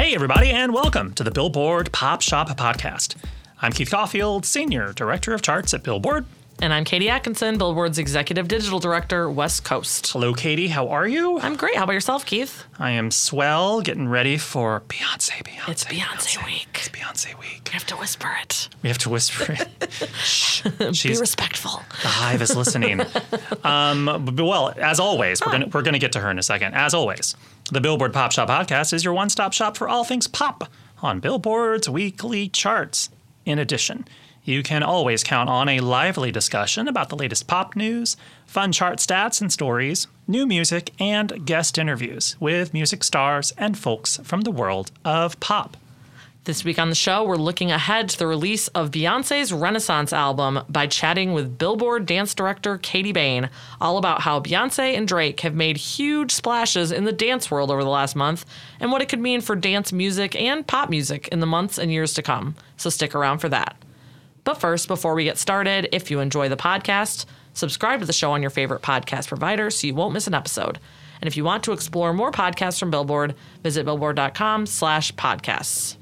Hey, everybody, and welcome to the Billboard Pop Shop Podcast. I'm Keith Caulfield, Senior Director of Charts at Billboard. And I'm Katie Atkinson, Billboard's Executive Digital Director, West Coast. Hello, Katie. How are you? I'm great. How about yourself, Keith? I am swell, getting ready for Beyonce, Beyonce. It's Beyonce week. It's Beyonce week. We have to whisper it. We have to whisper it. Shh. Be She's, respectful. the hive is listening. um, well, as always, we're we're gonna get to her in a second. As always, the Billboard Pop Shop Podcast is your one-stop shop for all things pop on Billboard's weekly charts. In addition, you can always count on a lively discussion about the latest pop news, fun chart stats and stories, new music, and guest interviews with music stars and folks from the world of pop. This week on the show, we're looking ahead to the release of Beyonce's Renaissance album by chatting with Billboard dance director Katie Bain, all about how Beyonce and Drake have made huge splashes in the dance world over the last month and what it could mean for dance music and pop music in the months and years to come. So stick around for that. But first, before we get started, if you enjoy the podcast, subscribe to the show on your favorite podcast provider so you won't miss an episode. And if you want to explore more podcasts from Billboard, visit billboard.com slash podcasts.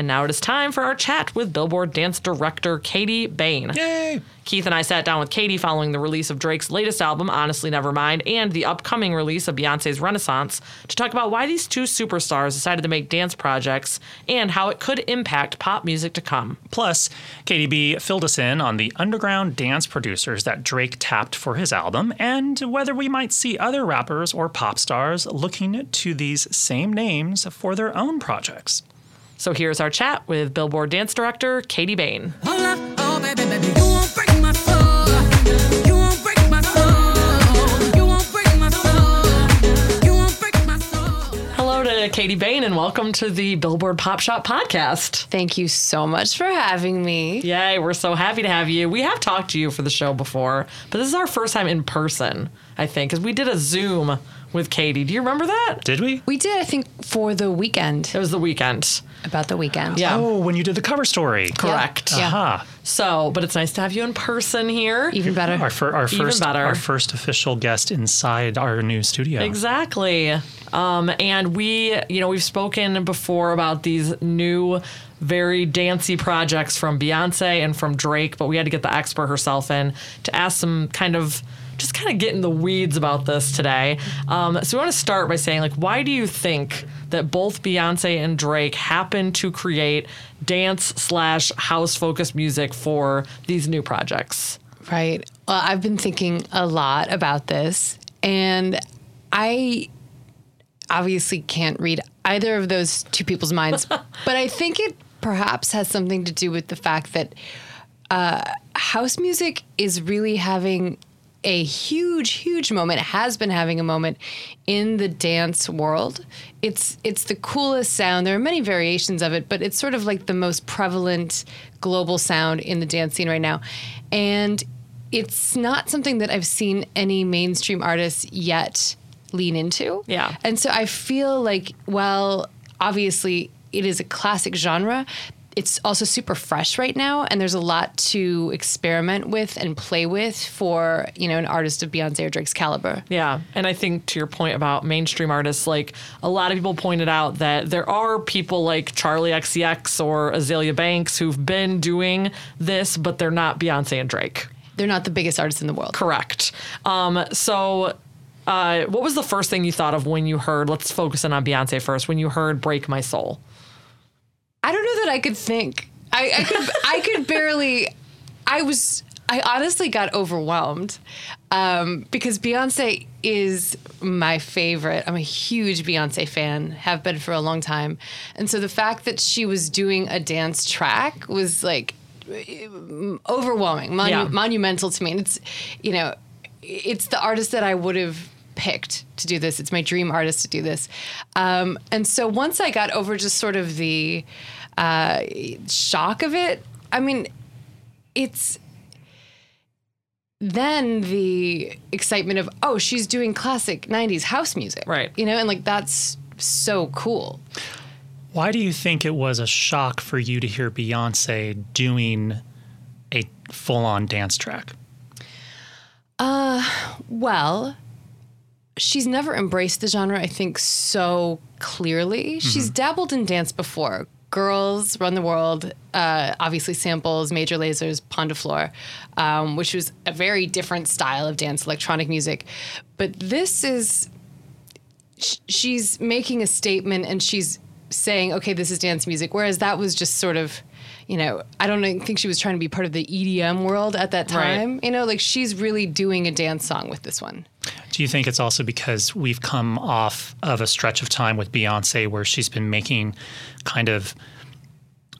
And now it is time for our chat with Billboard dance director Katie Bain. Yay! Keith and I sat down with Katie following the release of Drake's latest album, Honestly Nevermind, and the upcoming release of Beyonce's Renaissance to talk about why these two superstars decided to make dance projects and how it could impact pop music to come. Plus, KDB filled us in on the underground dance producers that Drake tapped for his album and whether we might see other rappers or pop stars looking to these same names for their own projects. So here's our chat with Billboard dance director Katie Bain. Hold oh baby, baby, you won't break my soul. You won't break my soul. You won't break my soul. You won't break my soul. Hello to Katie Bain and welcome to the Billboard Pop Shop podcast. Thank you so much for having me. Yay, we're so happy to have you. We have talked to you for the show before, but this is our first time in person, I think, because we did a Zoom with Katie. Do you remember that? Did we? We did, I think, for the Weeknd. It was the Weeknd. About the Weeknd. Yeah. Oh, when you did the cover story. Correct. Yeah. Aha. So, but it's nice to have you in person here. Even better. Our, fir- our Even first better. our first official guest inside our new studio. Exactly. Um, and we, you know, we've spoken before about these new, very dancey projects from Beyonce and from Drake, but we had to get the expert herself in to ask some kind of just kind of get in the weeds about this today. Um, so we want to start by saying, like, why do you think that both Beyonce and Drake happen to create dance slash house focused music for these new projects? Right. Well, I've been thinking a lot about this, and I obviously can't read either of those two people's minds, but I think it perhaps has something to do with the fact that uh, house music is really having a huge, huge moment. Has been having a moment in the dance world. It's it's the coolest sound. There are many variations of it, but it's sort of like the most prevalent global sound in the dance scene right now. And it's not something that I've seen any mainstream artists yet lean into. Yeah. And so I feel like, well, obviously it is a classic genre. It's also super fresh right now, and there's a lot to experiment with and play with for you know an artist of Beyonce or Drake's caliber. Yeah. And I think to your point about mainstream artists, like a lot of people pointed out that there are people like Charli XCX or Azealia Banks who've been doing this, but they're not Beyonce and Drake. They're not the biggest artists in the world. Correct. Um, so Uh, what was the first thing you thought of when you heard? Let's focus in on Beyonce first. When you heard "Break My Soul." I don't know that I could think. I, I could I could barely. I was. I honestly got overwhelmed um, because Beyonce is my favorite. I'm a huge Beyonce fan, have been for a long time, and so the fact that she was doing a dance track was like overwhelming, monu- Yeah. monumental to me. And it's, you know, it's the artist that I would have picked to do this. It's my dream artist to do this. Um, and so once I got over just sort of the uh, shock of it, I mean, it's then the excitement of, oh, she's doing classic 90s house music. Right. You know, and like that's so cool. Why do you think it was a shock for you to hear Beyonce doing a full on dance track? Uh well, she's never embraced the genre, I think, so clearly. She's dabbled in dance before. Girls Run the World, uh, obviously samples Major Lazer's Pon de Floor, um, which was a very different style of dance, electronic music. But this is, sh- she's making a statement and she's saying, okay, this is dance music. Whereas that was just sort of, you know, I don't think she was trying to be part of the EDM world at that Right. time. You know, like she's really doing a dance song with this one. Do you think it's also because we've come off of a stretch of time with Beyonce where she's been making kind of,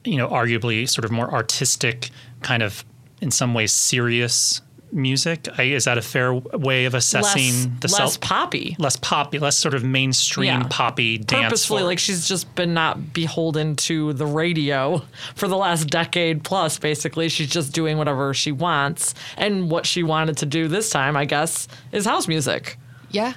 you know, arguably sort of more artistic, kind of in some ways serious music? I, is that a fair way of assessing less, the less self? poppy. less poppy, less sort of mainstream Yeah. poppy dance. Purposefully, floor. like she's just been not beholden to the radio for the last decade plus. Basically, she's just doing whatever she wants, and what she wanted to do this time, I guess, is house music. Yeah.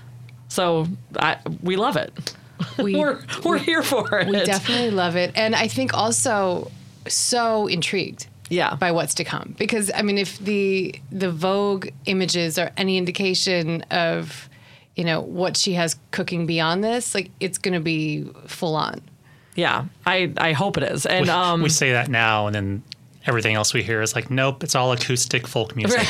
So I, we love it. We, We're we're here for it. we definitely love it. And I think also so intrigued Yeah. by what's to come. Because I mean if the the Vogue images are any indication of, you know, what she has cooking beyond this, like it's gonna be full on. Yeah, I I hope it is. And we, um, we say that now, and then everything else we hear is like, nope, it's all acoustic folk music.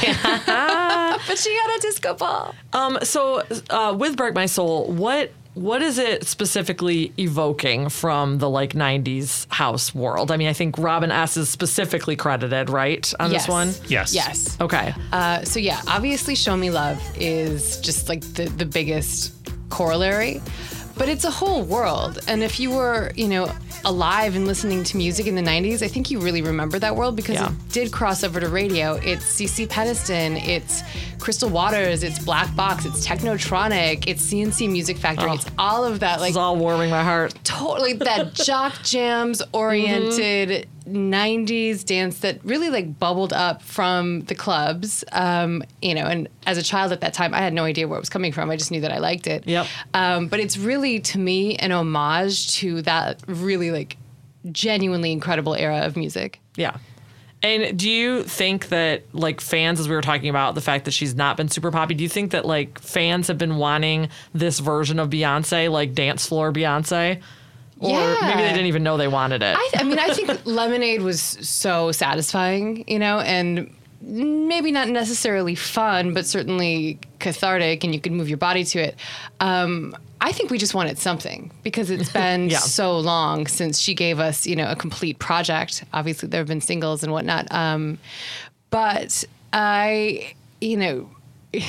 But she had a disco ball. Um, so uh, with "Break My Soul," what what is it specifically evoking from the like '90s house world? I mean, I think Robin S is specifically credited, right, on yes. this one. Yes. Yes. Okay. Uh, so yeah, obviously "Show Me Love" is just like the the biggest corollary, but it's a whole world. And if you were, you know, alive and listening to music in the '90s, I think you really remember that world because Yeah. it did cross over to radio. It's CeCe Peniston, it's Crystal Waters, it's Black Box, it's Technotronic, it's C+C Music Factory, oh. it's all of that like It's all warming my heart. totally that jock jams oriented mm-hmm. 90s dance that really like bubbled up from the clubs um, you know and as a child at that time i had no idea where it was coming from i just knew that i liked it Yep. um, but it's really to me an homage to that really like genuinely incredible era of music Yeah. And do you think that like fans, as we were talking about, the fact that she's not been super poppy, do you think that like fans have been wanting this version of Beyonce, like dance floor Beyonce? Or Yeah. maybe they didn't even know they wanted it. I, I mean, I think Lemonade was so satisfying, you know, and maybe not necessarily fun, but certainly cathartic, and you could move your body to it. Um, I think we just wanted something because it's been Yeah. so long since she gave us, you know, a complete project. Obviously, there have been singles and whatnot, um, but I, you know.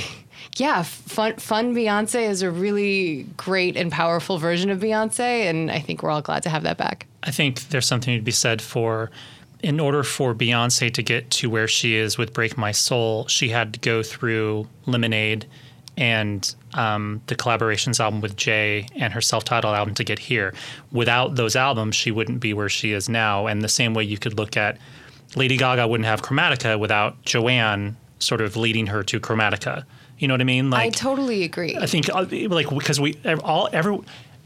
Yeah, fun, fun Beyonce is a really great and powerful version of Beyonce, and I think we're all glad to have that back. I think there's something to be said for in order for Beyonce to get to where she is with Break My Soul, she had to go through Lemonade and um, the collaborations album with Jay and her self-titled album to get here. Without those albums, she wouldn't be where she is now. And the same way you could look at Lady Gaga wouldn't have Chromatica without Joanne sort of leading her to Chromatica. You know what I mean? Like I totally agree. I think uh, like because we all every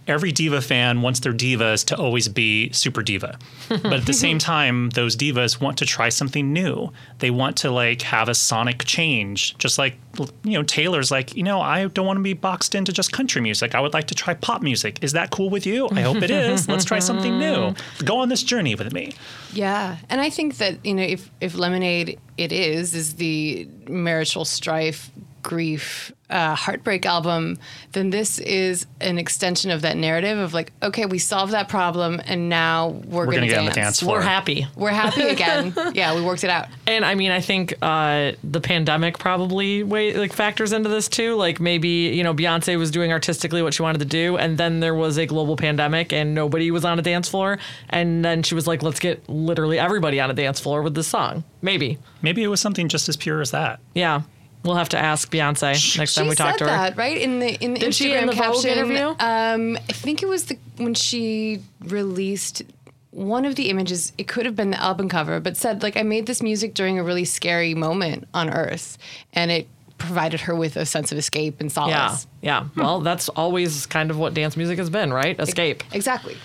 every diva fan wants their divas to always be super diva, but at the same time, those divas want to try something new. They want to like have a sonic change, just like you know Taylor's like you know I don't want to be boxed into just country music. I would like to try pop music. Is that cool with you? I hope it is. Let's try something new. Go on this journey with me. Yeah, and I think that you know if if Lemonade it is is the marital strife grief, uh, heartbreak album, then this is an extension of that narrative of like, okay, we solved that problem, and now we're, We're gonna, gonna get on dance. the dance floor. We're happy. We're happy again. yeah, we worked it out. And I mean, I think uh, the pandemic probably way like factors into this too. Like maybe you know Beyonce was doing artistically what she wanted to do, and then there was a global pandemic and nobody was on a dance floor, and then she was like, "Let's get literally everybody on a dance floor with this song." Maybe, Maybe it was something just as pure as that. yeah. We'll have to ask Beyonce next time we talk to her. that right in the in the Did Instagram she in the Vogue caption. interview? Um, I think it was the when she released one of the images. It could have been the album cover, but said like I made this music during a really scary moment on Earth, and it provided her with a sense of escape and solace. Yeah, yeah. Well, that's always kind of what dance music has been, right? Escape. Exactly.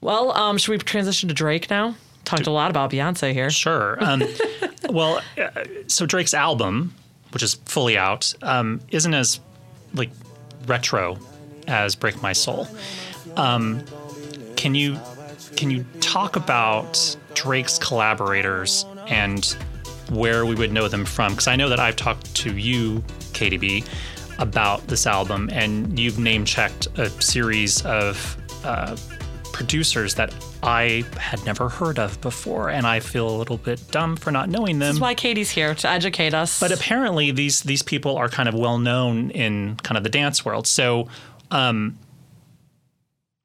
Well, um, should we transition to Drake now? Talked a lot about Beyonce here. Sure. Um, well, uh, so Drake's album, which is fully out, um, isn't as like retro as "Break My Soul." Um, can you can you talk about Drake's collaborators and where we would know them from? Because I know that I've talked to you, KDB, about this album, and you've name checked a series of uh, producers that I had never heard of before, and I feel a little bit dumb for not knowing them. That's why Katie's here to educate us. But apparently, these these people are kind of well known in kind of the dance world. So, um,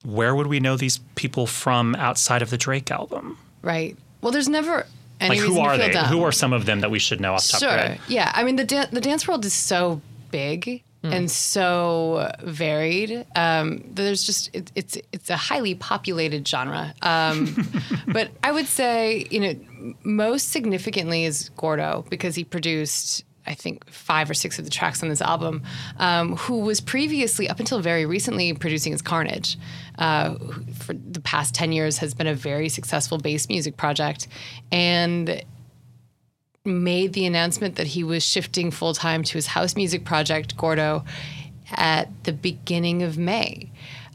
where would we know these people from outside of the Drake album? Right. Well, there's never any Like, reason who are to feel they? dumb. Who are some of them that we should know off the top Sure. of our head? Yeah. I mean, the dan- the dance world is so big and so varied. Um, there's just it, it's it's a highly populated genre. Um, but I would say you know most significantly is Gordo because he produced. I think five or six of the tracks on this album, um, who was previously, up until very recently, producing as Carnage. Uh, for the past 10 years has been a very successful bass music project. And made the announcement that he was shifting full time to his house music project, Gordo, at the beginning of May.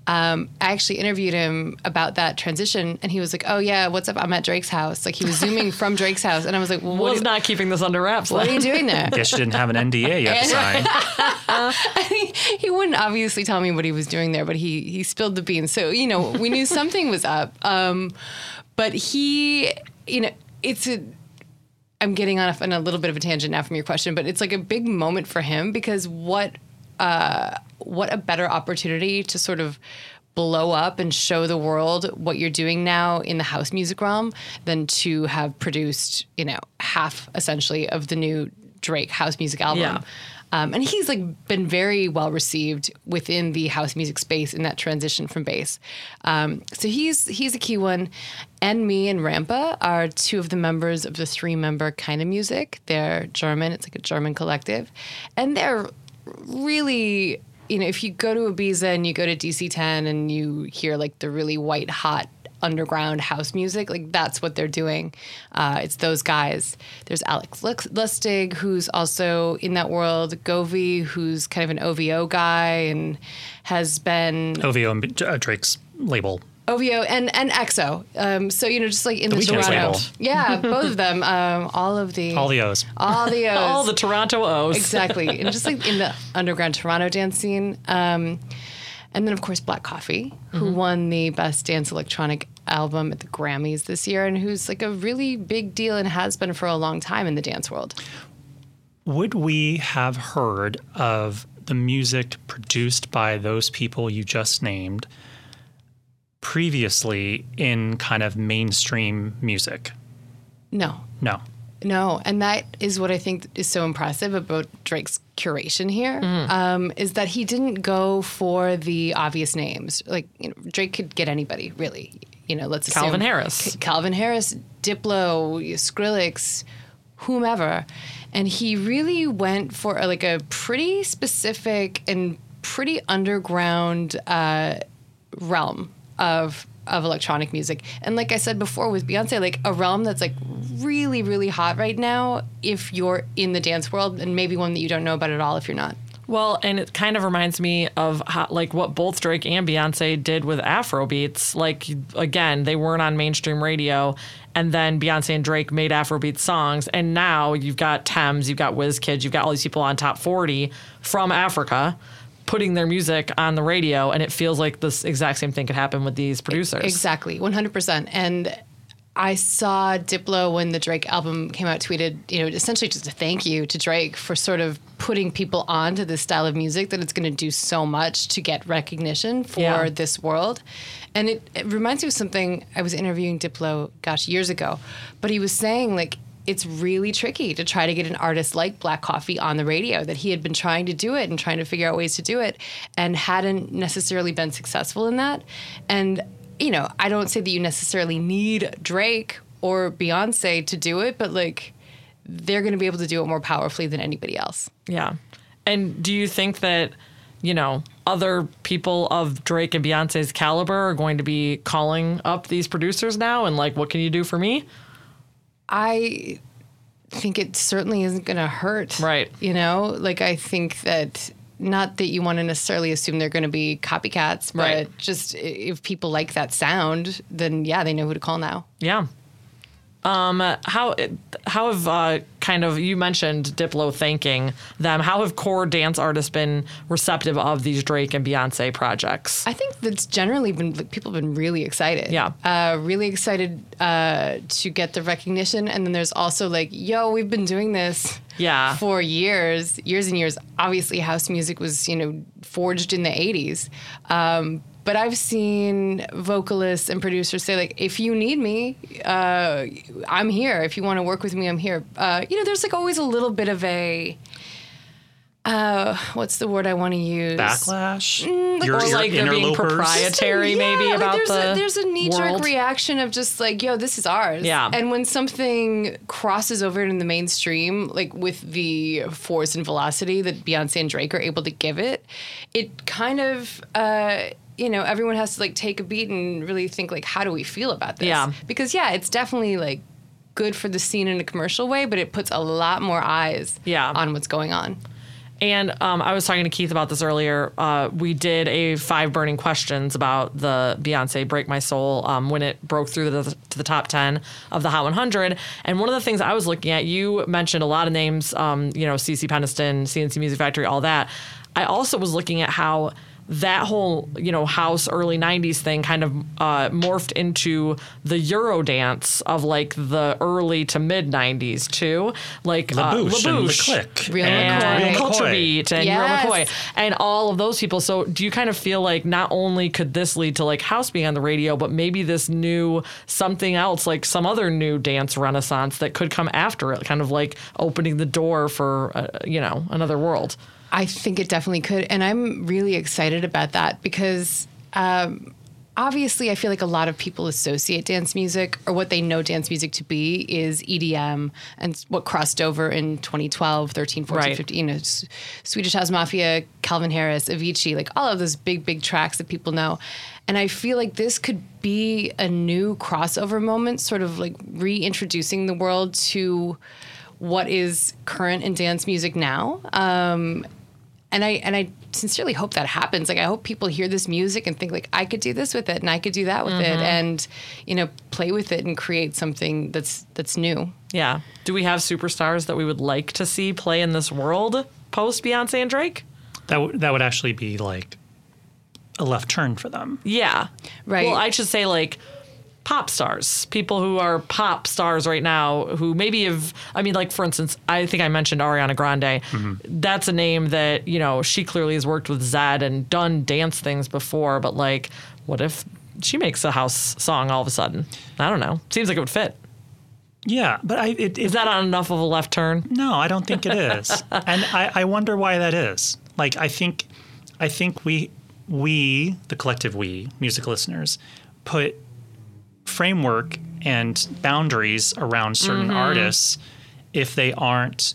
Um, I actually interviewed him about that transition, and he was like, "Oh yeah, what's up? I'm at Drake's house." Like he was zooming from Drake's house, and I was like, well, "What, was not keeping this under wraps. what are you doing there?" Guess you didn't have an NDA yet to sign. he, he wouldn't obviously tell me what he was doing there, but he he spilled the beans. So you know, we knew something was up. Um, but he, you know, it's a. I'm getting off on a little bit of a tangent now from your question, but it's like a big moment for him because what uh, what a better opportunity to sort of blow up and show the world what you're doing now in the house music realm than to have produced, you know, half essentially of the new Drake house music album. Yeah. Um, and he's like been very well received within the house music space in that transition from bass. Um, so he's he's a key one. &ME and Rampa are two of the members of the three member Keinemusik. They're German. It's like a German collective, and they're really you know if you go to Ibiza and you go to DC 10 and you hear like the really white hot underground house music like that's what they're doing uh, it's those guys there's alex lustig who's also in that world govi who's kind of an ovo guy and has been OVO and uh, Drake's label. ovo and and xo um, so you know just like in the, Weeknd's toronto yeah both of them um, all of the All the O's. all the O's. All the Toronto O's. exactly and just like in the underground toronto dance scene um, and then of course black coffee who mm-hmm. won the best dance electronic album at the grammys this year and who's like a really big deal and has been for a long time in the dance world Would we have heard of the music produced by those people you just named previously in kind of mainstream music? no No. No, and that is what I think is so impressive about Drake's curation here, um, is that he didn't go for the obvious names. Like you know, Drake could get anybody, really. You know, let's assume Calvin Harris. C- Calvin Harris, Diplo, Skrillex, whomever, and he really went for a, like a pretty specific and pretty underground uh, realm of of electronic music. And like I said before with Beyonce, like a realm that's like really, really hot right now if you're in the dance world and maybe one that you don't know about at all if you're not. Well, and it kind of reminds me of how, like what both Drake and Beyonce did with Afro beats. Like again, they weren't on mainstream radio, and then Beyonce and Drake made Afrobeat songs, and now you've got Tems, you've got Wizkids, you've got all these people on top forty from Africa. Putting their music on the radio, and it feels like this exact same thing could happen with these producers. Exactly, 100%. And I saw Diplo when the Drake album came out tweeted, you know, essentially just a thank you to Drake for sort of putting people onto this style of music that it's going to do so much to get recognition for Yeah. this world. And it, it reminds me of something I was interviewing Diplo, gosh, years ago, but he was saying like it's really tricky to try to get an artist like Black Coffee on the radio that he had been trying to do it and trying to figure out ways to do it and hadn't necessarily been successful in that. And you know, I don't say that you necessarily need Drake or Beyonce to do it, but like they're going to be able to do it more powerfully than anybody else. Yeah. And do you think that, you know, other people of Drake and Beyonce's caliber are going to be calling up these producers now and like, what can you do for me? I think it certainly isn't going to hurt. Right. You know, like I think that not that you want to necessarily assume they're going to be copycats, but Right. just if people like that sound, then yeah, they know who to call now. Yeah. Um, how how have uh, kind of you mentioned Diplo thanking them? How have core dance artists been receptive of these Drake and Beyonce projects? I think that's generally been like, people have been really excited. Yeah. uh, really excited uh, to get the recognition, and then there's also like, yo, we've been doing this. Yeah. For years, years and years. Obviously, house music was you know forged in the '80s. Um, but I've seen vocalists and producers say like, if you need me, uh, I'm here. If you want to work with me, I'm here. Uh, you know, there's like always a little bit of a, uh, what's the word I want to use? Backlash. Mm, your, or your like they're being proprietary maybe Yeah, like about there's the a, there's a knee jerk reaction of just like yo this is ours Yeah. and when something crosses over in the mainstream like with the force and velocity that Beyonce and Drake are able to give it it kind of uh you know everyone has to like take a beat and really think like how do we feel about this Yeah. because yeah it's definitely like good for the scene in a commercial way but it puts a lot more eyes Yeah. on what's going on And um, I was talking to Keith about this earlier. Uh, we did a five burning questions about the Beyonce "Break My Soul" um, when it broke through the, to the top ten of the Hot 100. And one of the things I was looking at, you mentioned a lot of names, um, you know, CeCe Peniston, C+C Music Factory, all that. I also was looking at how that whole you know house early 90s thing kind of uh, morphed into the euro dance of like the early to mid 90s too like uh, LaBouche and The Click. Real and McCoy. Real Culture McCoy. Beat and Yes. Euro McCoy and all of those people. So do you kind of feel like not only could this lead to like house being on the radio, but maybe this new something else, like some other new dance renaissance that could come after it, kind of like opening the door for uh, you know another world. I think it definitely could. And I'm really excited about that because um, obviously I feel like a lot of people associate dance music or what they know dance music to be is EDM and what crossed over in 2012, 13, 14, Right. 15, you know, Swedish House Mafia, Calvin Harris, Avicii, like all of those big, big tracks that people know. And I feel like this could be a new crossover moment, sort of like reintroducing the world to what is current in dance music now. Um, and I and I sincerely hope that happens. Like I hope people hear this music and think like I could do this with it and I could do that with it mm-hmm. and you know play with it and create something that's that's new. Yeah. Do we have superstars that we would like to see play in this world post Beyonce and Drake? That w- that would actually be like a left turn for them. Yeah. Right. Well, I should say like pop stars, people who are pop stars right now who maybe have I mean like for instance, I think I mentioned Ariana Grande. Mm-hmm. That's a name that, you know, she clearly has worked with Zedd and done dance things before, but like what if she makes a house song all of a sudden? I don't know. Seems like it would fit. Yeah, but I it, Is it, that not enough of a left turn? no, I don't think it is, and I, I wonder why that is. Like I think, I think we we the collective we music listeners put framework and boundaries around certain mm-hmm. artists if they aren't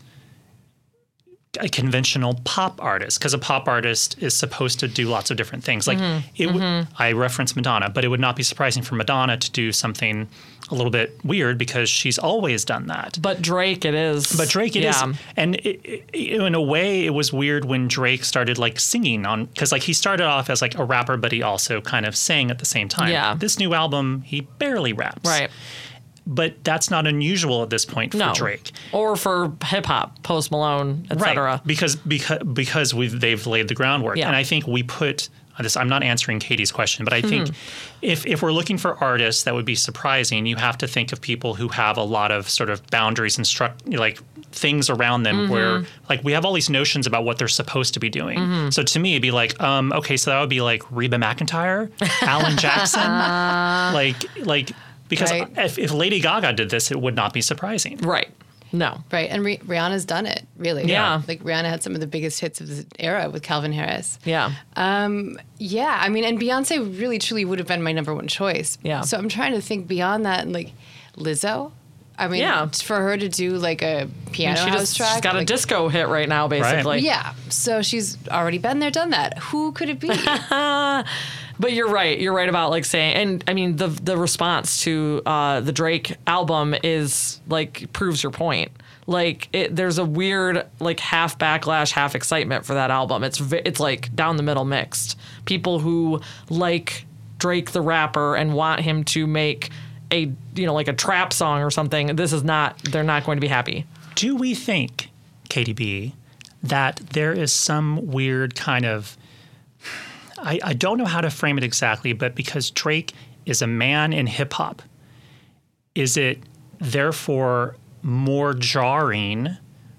a conventional pop artist because a pop artist is supposed to do lots of different things. Like Mm-hmm. it, would I reference Madonna, but it would not be surprising for Madonna to do something a little bit weird because she's always done that. But Drake, it is. But Drake, it is, yeah. and it, it, in a way, it was weird when Drake started like singing on because like he started off as like a rapper, but he also kind of sang at the same time. Yeah. This new album, he barely raps. Right. But that's not unusual at this point for No. Drake. Or for hip hop, Post Malone, etc. Right, Because because because we've they've laid the groundwork, Yeah. and I think we put this. I'm not answering Katie's question, but I think Hmm. if if we're looking for artists that would be surprising, you have to think of people who have a lot of sort of boundaries and struct like things around them Mm-hmm. where like we have all these notions about what they're supposed to be doing. Mm-hmm. So to me, it'd be like, um, okay, so that would be like Reba McEntire, Alan Jackson, like like because Right. if, if Lady Gaga did this, it would not be surprising. Right. No. Right, and Rih- Rihanna's done it really. Yeah. like Rihanna had some of the biggest hits of the era with Calvin Harris. Yeah. Um, yeah, I mean, and Beyonce really truly would have been my number one choice. Yeah. So I'm trying to think beyond that, and like Lizzo. I mean, Yeah. for her to do like a piano she house just, track, she's got a disco hit right now, basically. Yeah, so she's already been there, done that. Who could it be? But you're right. You're right about like saying, and I mean the the response to uh, the Drake album is like proves your point. Like it, there's a weird like half backlash, half excitement for that album. It's it's like down the middle mixed. People who like Drake the rapper and want him to make a you know like a trap song or something. This is not. They're not going to be happy. Do we think, KDB, that there is some weird kind of I, I don't know how to frame it exactly, but because Drake is a man in hip hop, is it therefore more jarring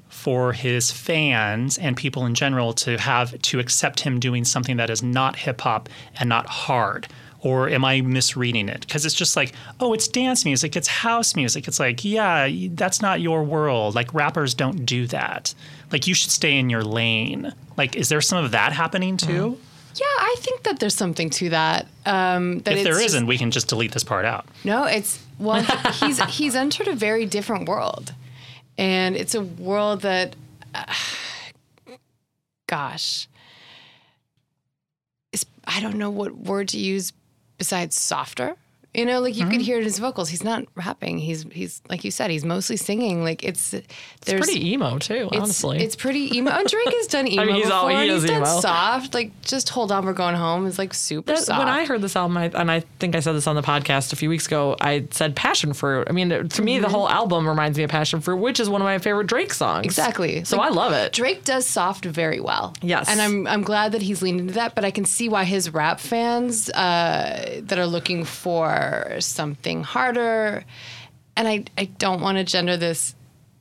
for his fans and people in general to have to accept him doing something that is not hip hop and not hard? Or am I misreading it? Because it's just like, oh, it's dance music, it's house music. It's like, yeah, that's not your world. Like rappers don't do that. Like you should stay in your lane. Like, is there some of that happening too? Mm-hmm. Yeah, I think that there's something to that. Um, that If there just- not we can just delete this part out. No, it's well, he's he's entered a very different world, and it's a world that, uh, gosh, is I don't know what word to use besides softer. You know, like you Mm-hmm. could hear it in his vocals. He's not rapping. He's he's like you said. He's mostly singing. Like it's It's pretty emo too, it's, honestly. it's pretty emo. And Drake has done emo mean, he's before. all- he he's done emo. soft. Like just hold on, we're going home. Is like super That- soft. when I heard this album, I, and I think I said this on the podcast a few weeks ago, I said passion fruit. I mean, to me, the whole album reminds me of passion fruit, which is one of my favorite Drake songs. Exactly. So Like, I love it. Drake does soft very well. Yes. And I'm I'm glad that he's leaned into that, but I can see why his rap fans uh, that are looking for something harder and I, I don't want to gender this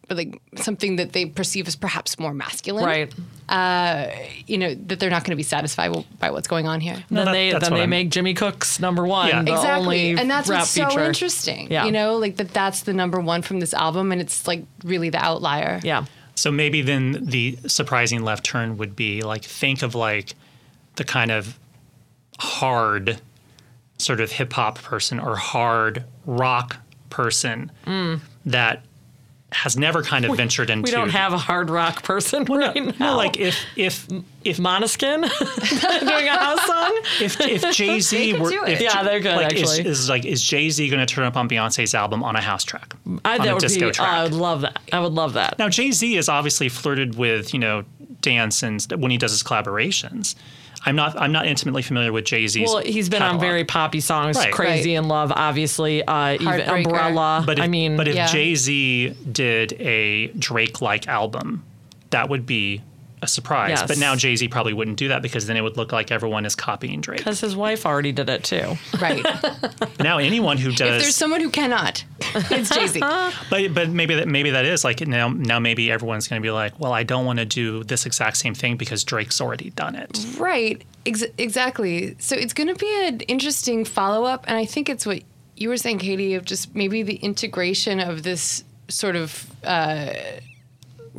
but like something that they perceive as perhaps more masculine. Right. Uh, you know, that they're not going to be satisfied by what's going on here. No, then that- they then they I'm- make Jimmy Cooks number one, Yeah. exactly. only And that's rap what's so feature. interesting. Yeah. You know, like that that's the number one from this album and it's like really the outlier. Yeah. So maybe then the surprising left turn would be like think of like the kind of hard sort of hip hop person or hard rock person that has never kind of ventured into Mm. We don't have a hard rock person right now. no like if if if Måneskin doing a house song. if if Jay Z were if, Yeah, they're good, like, is- actually. Is, like is Jay Z going to turn up on Beyonce's album on a house track I, on that a would disco be. track? I would love that. I would love that. Now Jay Z has obviously flirted with you know dance and when he does his collaborations. I'm not I'm not intimately familiar with Jay Z's. Well, he's been on very poppy songs, Right. "Crazy Right. in Love," obviously, uh, even "Umbrella." But if, I mean, but if Yeah. Jay Z did a Drake like album, that would be a surprise. Yes. But now Jay Z probably wouldn't do that because then it would look like everyone is copying Drake. because his wife already did it too. Right. now anyone who does. if there's someone who cannot, it's Jay Z. but but maybe that maybe that is like now now maybe everyone's going to be like, well, I don't want to do this exact same thing because Drake's already done it. Right. Ex- exactly. So it's going to be an interesting follow up. And I think it's what you were saying, Katie, of just maybe the integration of this sort of uh,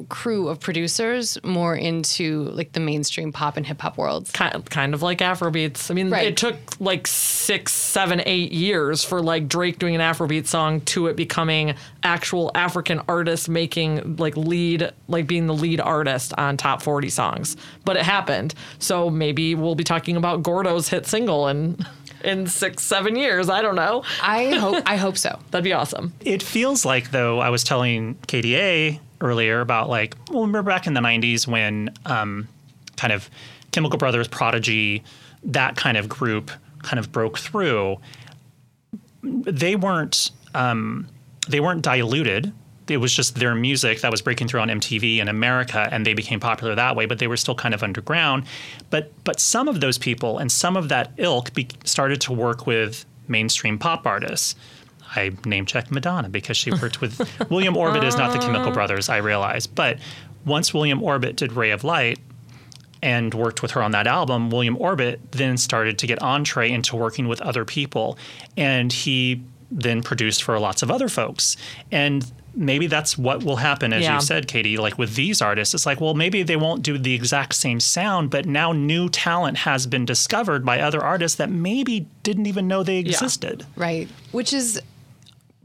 crew of producers more into like the mainstream pop and hip hop worlds. kind kind of like Afrobeats. I mean, Right. it took like six, seven, eight years for like Drake doing an Afrobeat song to it becoming actual African artists making like lead, like being the lead artist on top 40 songs. But it happened. So maybe we'll be talking about Gordo's hit single in in six, seven years. I don't know. I hope I hope so. That'd be awesome. It feels like though I was telling KDB earlier about like well remember back in the 90s when um, kind of Chemical Brothers, Prodigy, that kind of group kind of broke through. They weren't um, they weren't diluted. It was just their music that was breaking through on MTV in America, and they became popular that way. But they were still kind of underground. But but some of those people and some of that ilk be, started to work with mainstream pop artists. I name checked Madonna because she worked with William Orbit is not the Chemical oh. Brothers, I realize. But once William Orbit did Ray of Light and worked with her on that album, William Orbit then started to get entree into working with other people. And he then produced for lots of other folks. And maybe that's what will happen, as Yeah. you said, Katie, like with these artists. It's like, well, maybe they won't do the exact same sound, but now new talent has been discovered by other artists that maybe didn't even know they existed. Right. Which is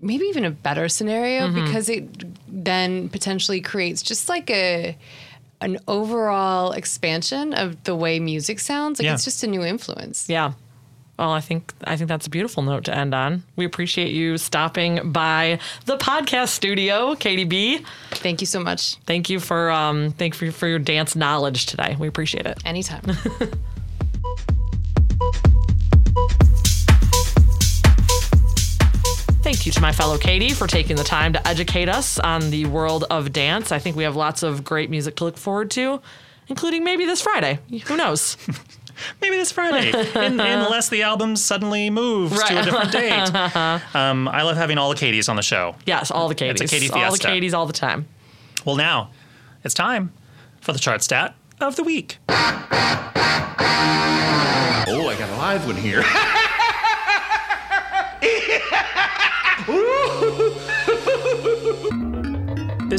maybe even a better scenario because it then potentially creates just like a an overall expansion of the way music sounds. Like Yeah. it's just a new influence. Yeah. Well, I think I think that's a beautiful note to end on. We appreciate you stopping by the podcast studio, Katie B. Thank you so much. Thank you for um, thank you for your dance knowledge today. We appreciate it. Anytime. you to my fellow Katie for taking the time to educate us on the world of dance. I think we have lots of great music to look forward to, including maybe this Friday. Who knows? Maybe this Friday, in, unless the album suddenly moves to a different date. Um, I love having all the Katies on the show. Yes, all the Katies. It's a Katie all the fiesta. Katies all the time. Well, now it's time for the chart stat of the week. Oh, I got a live one here.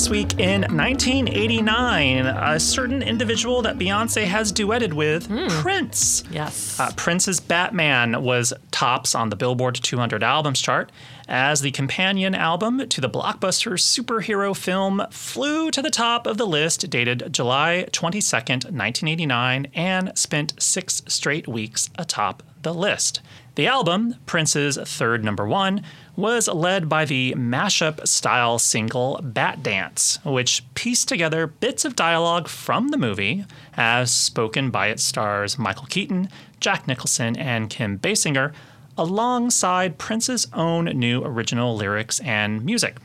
This week in 1989, a certain individual that Beyonce has duetted with, Prince. Yes. Uh, Prince's Batman was tops on the Billboard 200 albums chart as the companion album to the blockbuster superhero film flew to the top of the list dated July 22nd, 1989, and spent six straight weeks atop the list. The album, Prince's third number one, was led by the mashup style single Bat Dance, which pieced together bits of dialogue from the movie as spoken by its stars Michael Keaton, Jack Nicholson, and Kim Basinger, alongside Prince's own new original lyrics and music.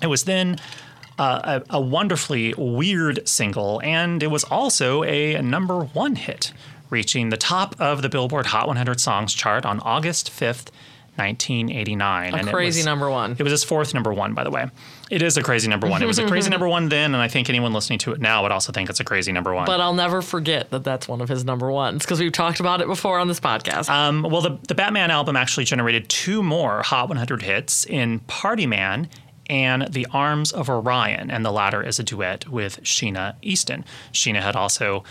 It was then uh, a, a wonderfully weird single, and it was also a number one hit, reaching the top of the Billboard Hot 100 Songs chart on August 5th, 1989. A and it crazy was- number one. It was his fourth number one, by the way. It is a crazy number one. It was a crazy number one then, and I think anyone listening to it now would also think it's a crazy number one. But I'll never forget that that's one of his number ones because we've talked about it before on this podcast. Um, well, the, the Batman album actually generated two more Hot 100 hits in Party Man and The Arms of Orion, and the latter is a duet with Sheena Easton. Sheena had also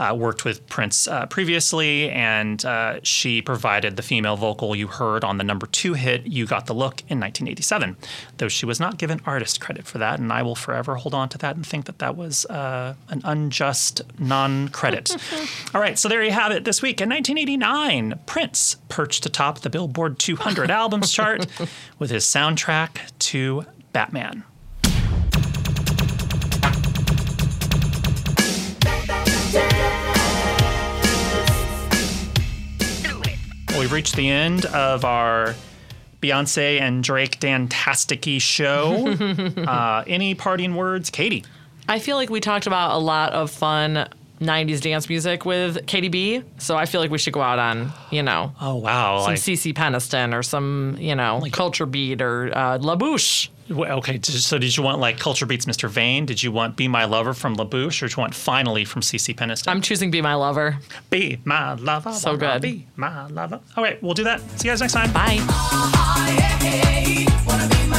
uh, worked with Prince uh, previously, and uh, she provided the female vocal you heard on the number two hit, You Got the Look, in 1987, though she was not given artist credit for that, and I will forever hold on to that and think that that was uh, an unjust non credit. All right, so there you have it. This week in 1989, Prince perched atop the Billboard 200 albums chart with his soundtrack to Batman. We've reached the end of our Beyonce and Drake Dantasticy show. uh, any parting words, Katie? I feel like we talked about a lot of fun 90s dance music with Katie B. So I feel like we should go out on, you know, Oh wow! some like- CeCe Peniston or some, you know, like, Culture Beat or uh, La Bouche. Well, Okay, so did you want like Culture Beat's Mr. Vain? Did you want Be My Lover from LaBouche or did you want Finally from CeCe Peniston? I'm choosing Be My Lover. Be My Lover. So wanna good. Be My Lover. All right, we'll do that. See you guys next time. Bye. Wanna be my